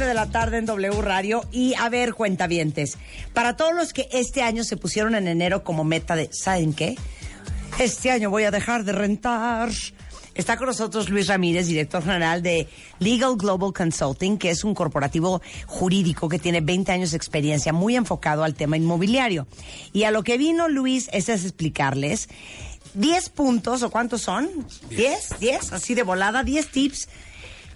las 12.07 de la tarde en W Radio. Y a ver, cuentavientes, para todos los que este año se pusieron en enero como meta de, ¿saben qué? Este año voy a dejar de rentar. Está con nosotros Luis Ramírez, director general de Legal Global Consulting, que es un corporativo jurídico que tiene 20 años de experiencia muy enfocado al tema inmobiliario. Y a lo que vino Luis es explicarles 10 puntos, ¿o cuántos son? 10, 10, así de volada, 10 tips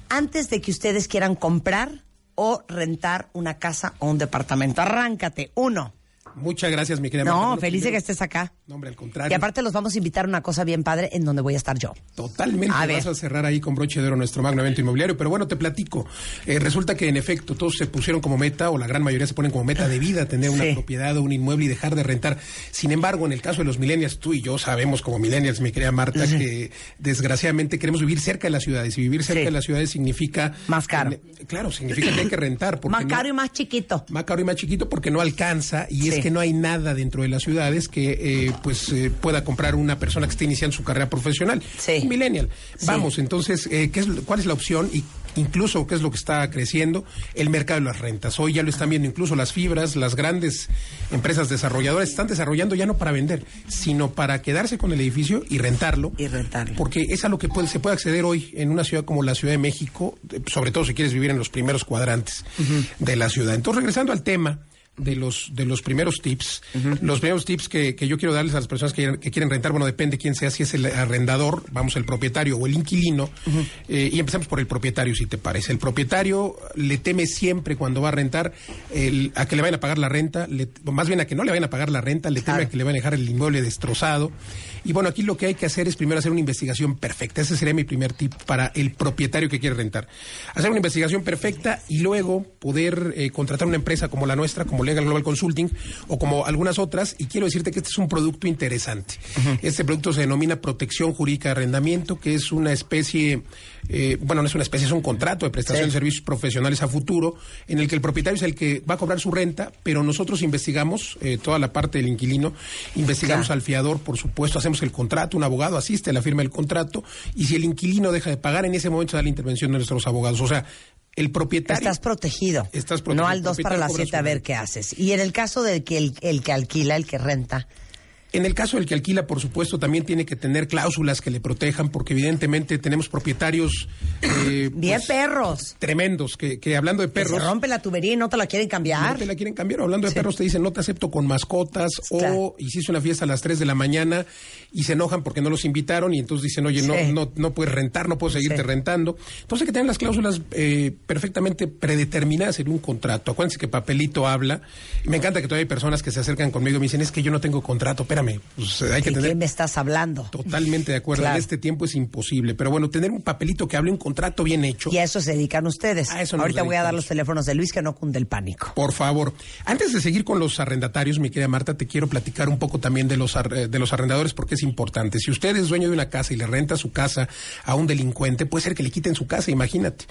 antes de que ustedes quieran comprar o rentar una casa o un departamento. Arráncate. Uno. Muchas gracias, mi querida No, feliz de que estés acá. No, hombre, al contrario. Y aparte los vamos a invitar a una cosa bien padre en donde voy a estar yo. Totalmente A vas a cerrar ahí con broche de oro nuestro magno evento inmobiliario, pero bueno, te platico. Eh, resulta que en efecto todos se pusieron como meta, o la gran mayoría se ponen como meta de vida, tener una propiedad o un inmueble y dejar de rentar. Sin embargo, en el caso de los millennials, tú y yo sabemos como millennials, mi querida Marta, que desgraciadamente queremos vivir cerca de las ciudades. Y vivir cerca Sí. de las ciudades significa... Más caro. Eh, claro, significa que hay que rentar. porque Más no- caro y más chiquito. más caro y más chiquito porque no alcanza y es que no hay nada dentro de las ciudades que eh, pues eh, pueda comprar una persona que esté iniciando su carrera profesional. Sí. Un millennial. Sí. Vamos, entonces, eh, ¿qué es, ¿cuál es la opción? Y incluso, ¿qué es lo que está creciendo? El mercado de las rentas. Hoy ya lo están viendo incluso las fibras, las grandes empresas desarrolladoras están desarrollando ya no para vender, sino para quedarse con el edificio y rentarlo. Y rentarlo. Porque es a lo que puede- se puede acceder hoy en una ciudad como la Ciudad de México, sobre todo si quieres vivir en los primeros cuadrantes de la ciudad. Entonces, regresando al tema de los de los primeros tips, los primeros tips que, que yo quiero darles a las personas que, quieren- que quieren rentar, bueno, depende quién sea, si es el arrendador, vamos, el propietario o el inquilino, eh, y empezamos por el propietario, si te parece. El propietario le teme siempre cuando va a rentar el- a que le vayan a pagar la renta, le- más bien a que no le vayan a pagar la renta, le teme a que le van a dejar el inmueble destrozado. Y bueno, aquí lo que hay que hacer es primero hacer una investigación perfecta. Ese sería mi primer tip para el propietario que quiere rentar. Hacer una investigación perfecta y luego poder eh, contratar una empresa como la nuestra, como Legal Global Consulting o como algunas otras. Y quiero decirte que este es un producto interesante. Este producto se denomina protección jurídica de arrendamiento, que es una especie, eh, bueno, no es una especie, es un contrato de prestación Sí. de servicios profesionales a futuro, en el que el propietario es el que va a cobrar su renta, pero nosotros investigamos eh, toda la parte del inquilino, investigamos Claro. al fiador, por supuesto, hacemos el contrato, un abogado asiste a la firma del contrato, y si el inquilino deja de pagar, en ese momento se da la intervención de nuestros abogados. O sea, el propietario... Estás protegido. Estás protegido. No al 2 para las propietario 7 a ver qué haces. Y en el caso del que el, el que alquila, el que renta, En el caso del que alquila, por supuesto, también tiene que tener cláusulas que le protejan, porque evidentemente tenemos propietarios eh, bien pues, perros. tremendos, que, que hablando de Que perros... se rompe la tubería y no te la quieren No cambiar. te la quieren cambiar. Hablando de Sí. perros, te dicen no te acepto con mascotas Claro. o hiciste una fiesta a las 3 de la mañana y se enojan porque no los invitaron y entonces dicen, oye, Sí. no, no, no puedes rentar, no puedo seguirte Sí. rentando. Entonces hay que tener las cláusulas eh, perfectamente predeterminadas en un contrato. Acuérdense que papelito habla. Me encanta que todavía hay personas que se acercan conmigo y me dicen, es que yo no tengo contrato, espérame. Pues, hay que ¿De tener qué me estás hablando? Totalmente de acuerdo. Claro. En este tiempo es imposible. Pero bueno, tener un papelito que hable un contrato bien hecho. Y a eso se dedican ustedes. A eso Ahorita voy a dar los teléfonos de Luis que no cunde el pánico. Por favor. Antes de seguir con los arrendatarios, mi querida Marta, te quiero platicar un poco también de los, eh, de los arrendadores porque es importante. Si usted es dueño de una casa y le renta su casa a un delincuente, puede ser que le quiten su casa, imagínate.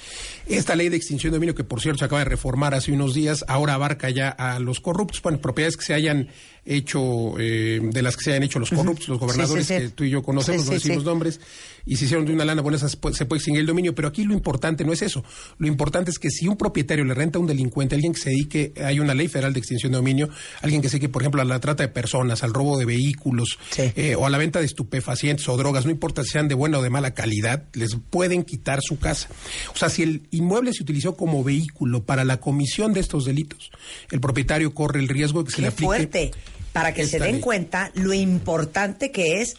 Esta ley de extinción de dominio, que por cierto se acaba de reformar hace unos días, ahora abarca ya a los corruptos, bueno, propiedades que se hayan hecho, eh, de las que se hayan hecho los corruptos, los gobernadores Sí, sí, sí. que tú y yo conocemos, no decimos nombres, y se hicieron de una lana buena, esas se puede extinguir el dominio, pero aquí lo importante no es eso. Lo importante es que si un propietario le renta a un delincuente, alguien que se dedique, hay una ley federal de extinción de dominio, alguien que se dedique, por ejemplo, a la trata de personas, al robo de vehículos, eh, o a la venta de estupefacientes o drogas, no importa si sean de buena o de mala calidad, les pueden quitar su casa. O sea, si el inmueble se utilizó como vehículo para la comisión de estos delitos, el propietario corre el riesgo de que se le aplique fuerte. Para que se den ley. cuenta lo importante que es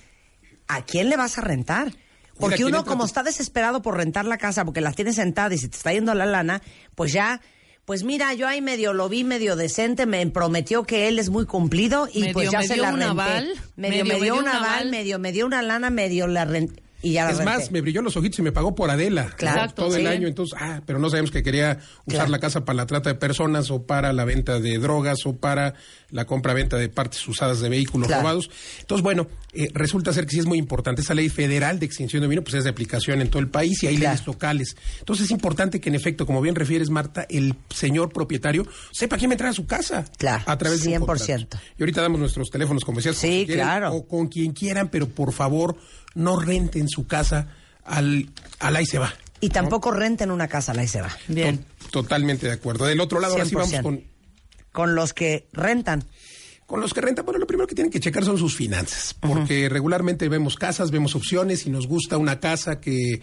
a quién le vas a rentar. Porque ¿quién uno como está desesperado por rentar la casa porque la tiene sentada y se te está yendo la lana, pues ya, pues mira, yo ahí medio lo vi medio decente, me prometió que él es muy cumplido y Medio pues ya se la renté. aval, medio, me dio un aval, medio me dio una lana, medio la renté. Y ya la Es más, me brilló los ojitos y me pagó por Adela. Claro. Todo el año, entonces, ah, pero no sabemos que quería usar Claro. la casa para la trata de personas o para la venta de drogas o para la compra-venta de partes usadas de vehículos Claro. robados. Entonces, bueno, eh, resulta ser que sí es muy importante. Esa ley federal de extinción de dominio, pues es de aplicación en todo el país y hay Claro. leyes locales. Entonces, es importante que, en efecto, como bien refieres, Marta, el señor propietario sepa quién entra a su casa. Claro, A través de un 100%. contrato. Y ahorita damos nuestros teléfonos, decías. Sí, si quieren, claro. O con quien quieran, pero por favor, no renten su casa al, al ahí se va. Y tampoco renten una casa, la se va. Bien. Totalmente de acuerdo. Del otro lado, ahora sí vamos 100%. con, Con los que rentan. Con los que rentan. Bueno, lo primero que tienen que checar son sus finanzas, porque regularmente vemos casas, vemos opciones y nos gusta una casa que, eh,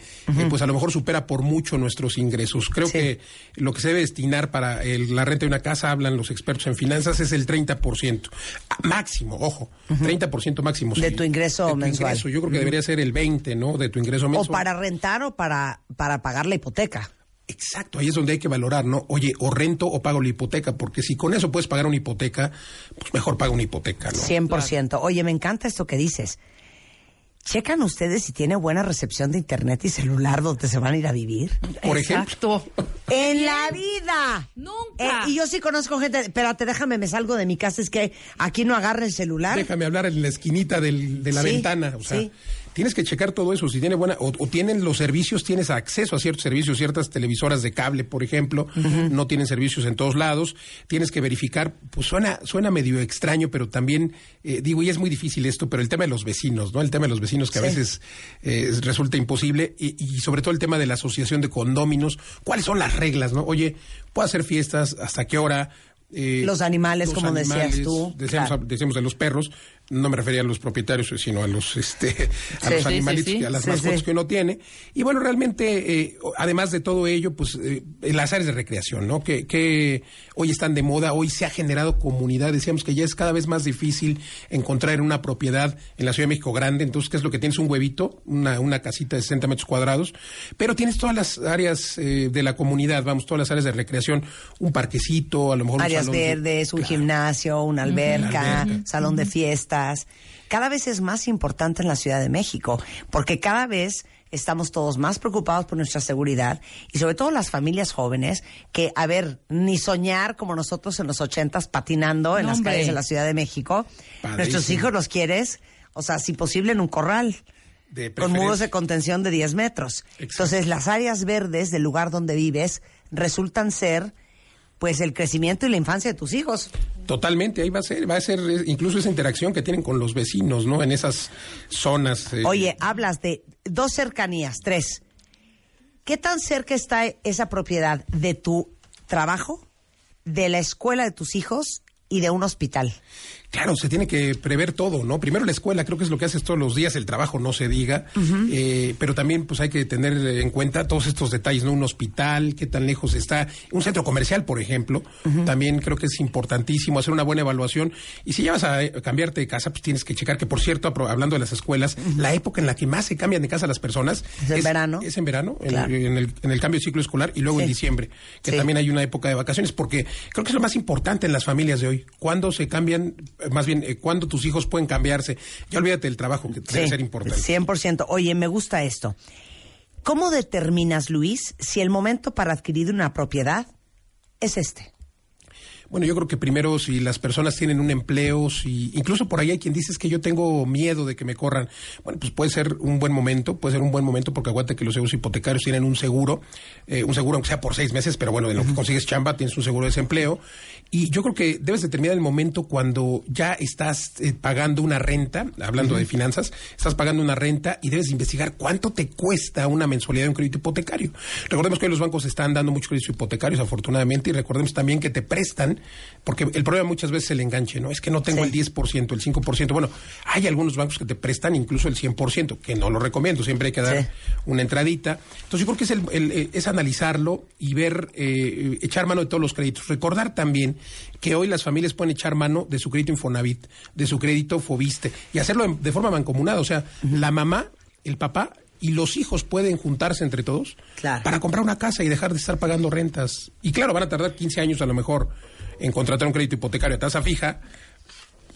pues a lo mejor supera por mucho nuestros ingresos. Creo Sí. que lo que se debe destinar para el- la renta de una casa, hablan los expertos en finanzas, es el 30%. Ah, Máximo, ojo, 30% máximo. De sí. tu ingreso De tu mensual. ingreso. Yo creo que debería ser el 20, ¿no? De tu ingreso O mensual. para rentar o para, para pagar la hipoteca. Exacto, ahí es donde hay que valorar, ¿no? Oye, o rento o pago la hipoteca, porque si con eso puedes pagar una hipoteca, pues mejor paga una hipoteca, ¿no? 100%. Oye, me encanta esto que dices. ¿Checan ustedes si tiene buena recepción de internet y celular donde se van a ir a vivir? Por ejemplo. ¡En la vida! Nunca. Eh, y yo sí conozco gente. Espérate, déjame, me salgo de mi casa. Es que aquí no agarra el celular. Déjame hablar en la esquinita del- de la Sí, ventana. O sea, sí. Tienes que checar todo eso. Si tiene buena, o, o tienen los servicios, tienes acceso a ciertos servicios, ciertas televisoras de cable, por ejemplo, no tienen servicios en todos lados. Tienes que verificar, pues suena, suena medio extraño, pero también, eh, digo, y es muy difícil esto, pero el tema de los vecinos, ¿no? El tema de los vecinos que a veces eh, resulta imposible, y, y sobre todo el tema de la asociación de condóminos. ¿Cuáles son las reglas, no? Oye, ¿puedo hacer fiestas? ¿Hasta qué hora? Eh, Los animales, como decías tú, Decíamos, claro. decíamos de los perros, no me refería a los propietarios, sino a los este a Sí, los animalitos, sí, sí. y a las mascotas que uno tiene. Y bueno, realmente, eh, además de todo ello, pues eh, las áreas de recreación, ¿no? Que, que hoy están de moda, hoy se ha generado comunidad. Decíamos que ya es cada vez más difícil encontrar una propiedad en la Ciudad de México grande. Entonces, ¿qué es lo que tienes? Un huevito, una, una casita de 60 metros cuadrados, pero tienes todas las áreas eh, de la comunidad, vamos, todas las áreas de recreación, un parquecito, a lo mejor un Áreas salón de- verdes, un Claro. gimnasio, una alberca, alberca. salón de Cada vez es más importante en la Ciudad de México, porque cada vez estamos todos más preocupados por nuestra seguridad y sobre todo las familias jóvenes que, a ver, ni soñar como nosotros en los ochentas patinando en No, las calles de la Ciudad de México. Padrísimo. Nuestros hijos los quieres, o sea, si posible en un corral. De con muros de contención de 10 metros. Exacto. Entonces, las áreas verdes del lugar donde vives resultan ser, pues, el crecimiento y la infancia de tus hijos. Totalmente, ahí va a ser, va a ser eh, incluso esa interacción que tienen con los vecinos, ¿no? En esas zonas. eh, Oye, hablas de dos cercanías, tres. ¿Qué tan cerca está esa propiedad de tu trabajo, de la escuela de tus hijos y de un hospital? Claro, se tiene que prever todo, ¿no? Primero la escuela, creo que es lo que haces todos los días, el trabajo no se diga, eh, pero también pues hay que tener en cuenta todos estos detalles, ¿no? Un hospital, qué tan lejos está, un centro comercial, por ejemplo, también creo que es importantísimo hacer una buena evaluación. Y si ya vas a eh, cambiarte de casa, pues tienes que checar que, por cierto, hablando de las escuelas, la época en la que más se cambian de casa las personas Es en verano. Es en verano, en- Claro. en, el, en el cambio de ciclo escolar y luego Sí. en diciembre, que Sí. también hay una época de vacaciones, porque creo que es lo más importante en las familias de hoy. ¿Cuándo se cambian, más bien, eh, cuándo tus hijos pueden cambiarse? Ya olvídate del trabajo, que debe Sí, ser importante. 100%. Oye, me gusta esto. ¿Cómo determinas, Luis, si el momento para adquirir una propiedad es este? Bueno, yo creo que primero si las personas tienen un empleo, si incluso por ahí hay quien dice "Es que yo tengo miedo de que me corran. Bueno, pues puede ser un buen momento, puede ser un buen momento porque aguante que los seguros hipotecarios tienen un seguro, eh, un seguro aunque sea por seis meses, pero bueno, en lo que consigues chamba tienes un seguro de desempleo. Y yo creo que debes determinar el momento cuando ya estás eh, pagando una renta, hablando de finanzas, estás pagando una renta y debes investigar cuánto te cuesta una mensualidad de un crédito hipotecario. Recordemos que hoy los bancos están dando muchos créditos hipotecarios, afortunadamente, y recordemos también que te prestan, porque el problema muchas veces es el enganche, ¿no? Es que no tengo Sí. el 10%, el 5%. Bueno, hay algunos bancos que te prestan incluso el 100%, que no lo recomiendo, siempre hay que dar Sí. una entradita. Entonces yo creo que es, el, el- eh, es analizarlo y ver, eh, echar mano de todos los créditos. Recordar también que hoy las familias pueden echar mano de su crédito Infonavit, de su crédito Fobiste, y hacerlo de forma mancomunada. O sea, la mamá, el papá y los hijos pueden juntarse entre todos Claro. para comprar una casa y dejar de estar pagando rentas. Y claro, van a tardar 15 años a lo mejor en contratar un crédito hipotecario a tasa fija,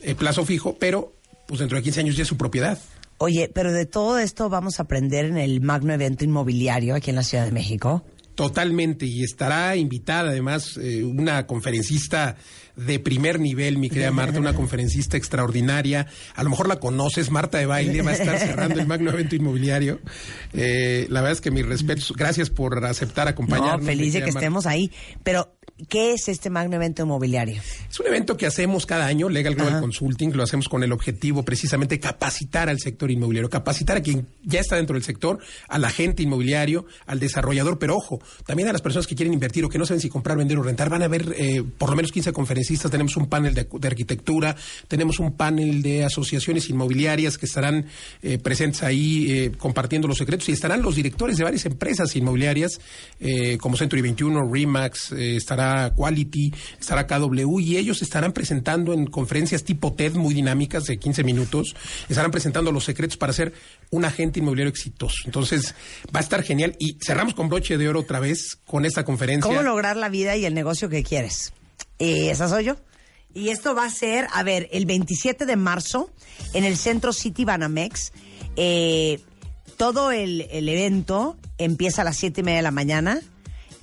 eh, plazo fijo, pero pues dentro de 15 años ya es su propiedad. Oye, pero de todo esto vamos a aprender en el magno evento inmobiliario aquí en la Ciudad de México. Totalmente, y estará invitada además eh, una conferencista de primer nivel, mi querida Marta, una conferencista extraordinaria. A lo mejor la conoces, Marta de Baile, va a estar cerrando el magno evento inmobiliario. Eh, la verdad es que mis respetos, gracias por aceptar acompañarnos. No, feliz de que Marta. estemos ahí. Pero ¿qué es este magno evento inmobiliario? Es un evento que hacemos cada año, Legal Global Consulting, lo hacemos con el objetivo precisamente capacitar al sector inmobiliario, capacitar a quien ya está dentro del sector, al agente inmobiliario, al desarrollador, pero ojo, también a las personas que quieren invertir o que no saben si comprar, vender o rentar. Van a ver eh, por lo menos 15 tenemos un panel de, arquitectura, tenemos un panel de asociaciones inmobiliarias que estarán eh, presentes ahí eh, compartiendo los secretos y estarán los directores de varias empresas inmobiliarias como Century 21, Remax, estará Quality, estará KW y ellos estarán presentando en conferencias tipo TED muy dinámicas de 15 minutos, estarán presentando los secretos para ser un agente inmobiliario exitoso. Entonces, va a estar genial y cerramos con broche de oro otra vez con esta conferencia. ¿Cómo lograr la vida y el negocio que quieres? Y esa soy yo. Y esto va a ser, a ver, el 27 de marzo en el Centro City Banamex. Eh, todo el, el, evento empieza a las siete y media de la mañana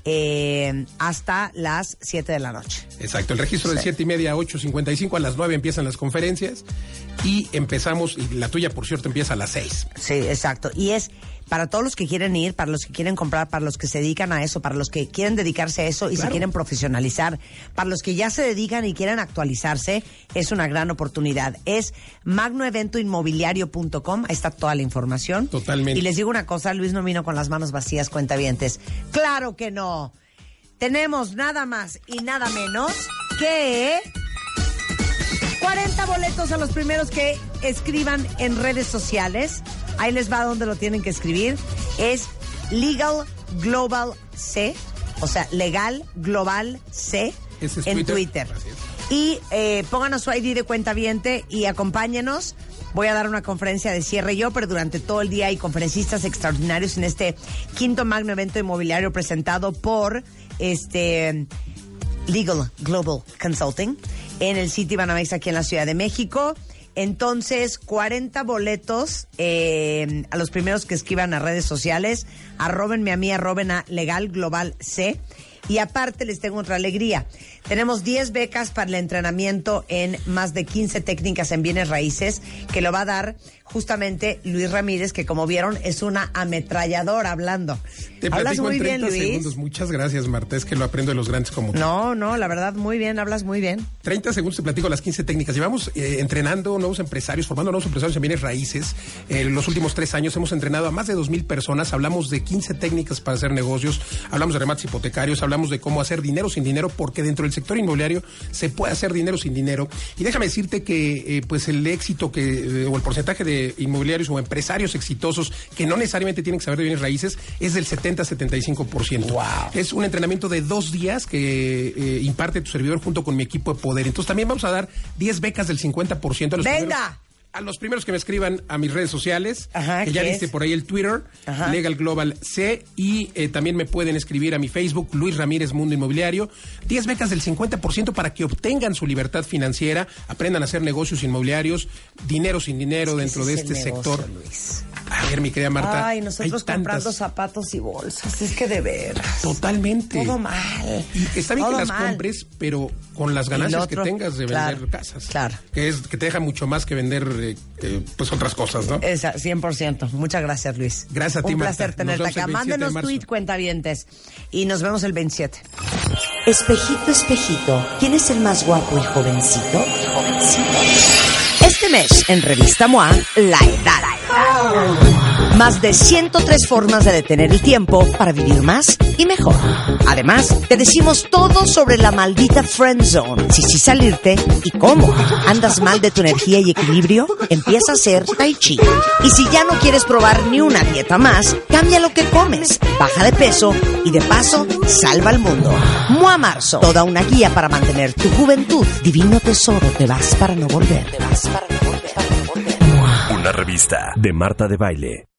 eh, hasta las 7 de la noche. Exacto, el registro de 7 y media a 8.55, a las 9 empiezan las conferencias y empezamos, y la tuya por cierto empieza a las 6. Sí, exacto, y es para todos los que quieren ir, para los que quieren comprar, para los que se dedican a eso, para los que quieren dedicarse a eso y se quieren profesionalizar, para los que ya se dedican y quieren actualizarse, es una gran oportunidad. Es magnoeventoinmobiliario.com, ahí está toda la información. Totalmente. Y les digo una cosa, Luis no vino con las manos vacías, cuentavientes. Claro que no. Tenemos nada más y nada menos que 40 boletos a los primeros que escriban en redes sociales Ahí les va donde lo tienen que escribir. Es Legal Global C, o sea, Legal Global C en Twitter. Y eh, pónganos su ID de cuenta viente y acompáñenos. Voy a dar una conferencia de cierre yo, pero durante todo el día hay conferencistas extraordinarios en este quinto magno evento inmobiliario presentado por este Legal Global Consulting en el City Banamex aquí en la Ciudad de México. Entonces, 40 boletos eh, a los primeros que escriban a redes sociales. Arrobenme a mí, arroben a Legal Global C. Y aparte les tengo otra alegría. Tenemos 10 becas para el entrenamiento en más de 15 técnicas en bienes raíces que lo va a dar justamente Luis Ramírez, que como vieron es una ametralladora hablando. Te hablas muy en 30 bien, segundos. Muchas gracias, Marta. Es que lo aprendo de los grandes como tú. No, no, la verdad, muy bien, hablas muy bien. 30 segundos te platico las 15 técnicas. Llevamos eh, entrenando nuevos empresarios, formando nuevos empresarios en bienes raíces. En eh, los últimos tres años hemos entrenado a más de 2.000 personas. Hablamos de 15 técnicas para hacer negocios. Hablamos de remates hipotecarios. Hablamos de cómo hacer dinero sin dinero, porque dentro del sector inmobiliario se puede hacer dinero sin dinero. Y déjame decirte que eh, pues el éxito que o el porcentaje de inmobiliarios o empresarios exitosos que no necesariamente tienen que saber de bienes raíces es del 70-75%. Wow. Es un entrenamiento de dos días que eh, imparte tu servidor junto con mi equipo de poder. Entonces también vamos a dar 10 becas del 50% a los ¡Venga! A los primeros que me escriban a mis redes sociales, que ya viste por ahí el Twitter, Legal Global C, y eh, también me pueden escribir a mi Facebook, Luis Ramírez Mundo Inmobiliario. 10 becas del 50% para que obtengan su libertad financiera, aprendan a hacer negocios inmobiliarios, dinero sin dinero dentro de este sector. A ver, mi querida Marta. Ay, nosotros comprando zapatos y bolsas, es que de veras. Totalmente. Todo mal. Y está bien que las compres, pero con las ganancias que tengas de vender casas. Claro. Que, es, que te deja mucho más que vender eh, pues otras cosas, ¿no? Esa, 100%. Muchas gracias, Luis. Gracias a ti, Un placer tenerte acá. Mándenos tweet, cuentavientes. Y nos vemos el 27. Espejito, espejito, ¿quién es el más guapo y jovencito? Este mes, en Revista MOA, La Edad. Más de 103 formas de detener el tiempo para vivir más y mejor. Además, te decimos todo sobre la maldita friend zone. Si sí salirte y cómo. ¿Andas mal de tu energía y equilibrio? Empieza a hacer tai chi. Y si ya no quieres probar ni una dieta más, cambia lo que comes. Baja de peso y de paso, salva al mundo. Mua Marzo. Toda una guía para mantener tu juventud. Divino tesoro, te vas para no volver. Te vas para no volver. Una revista de Marta de Baile.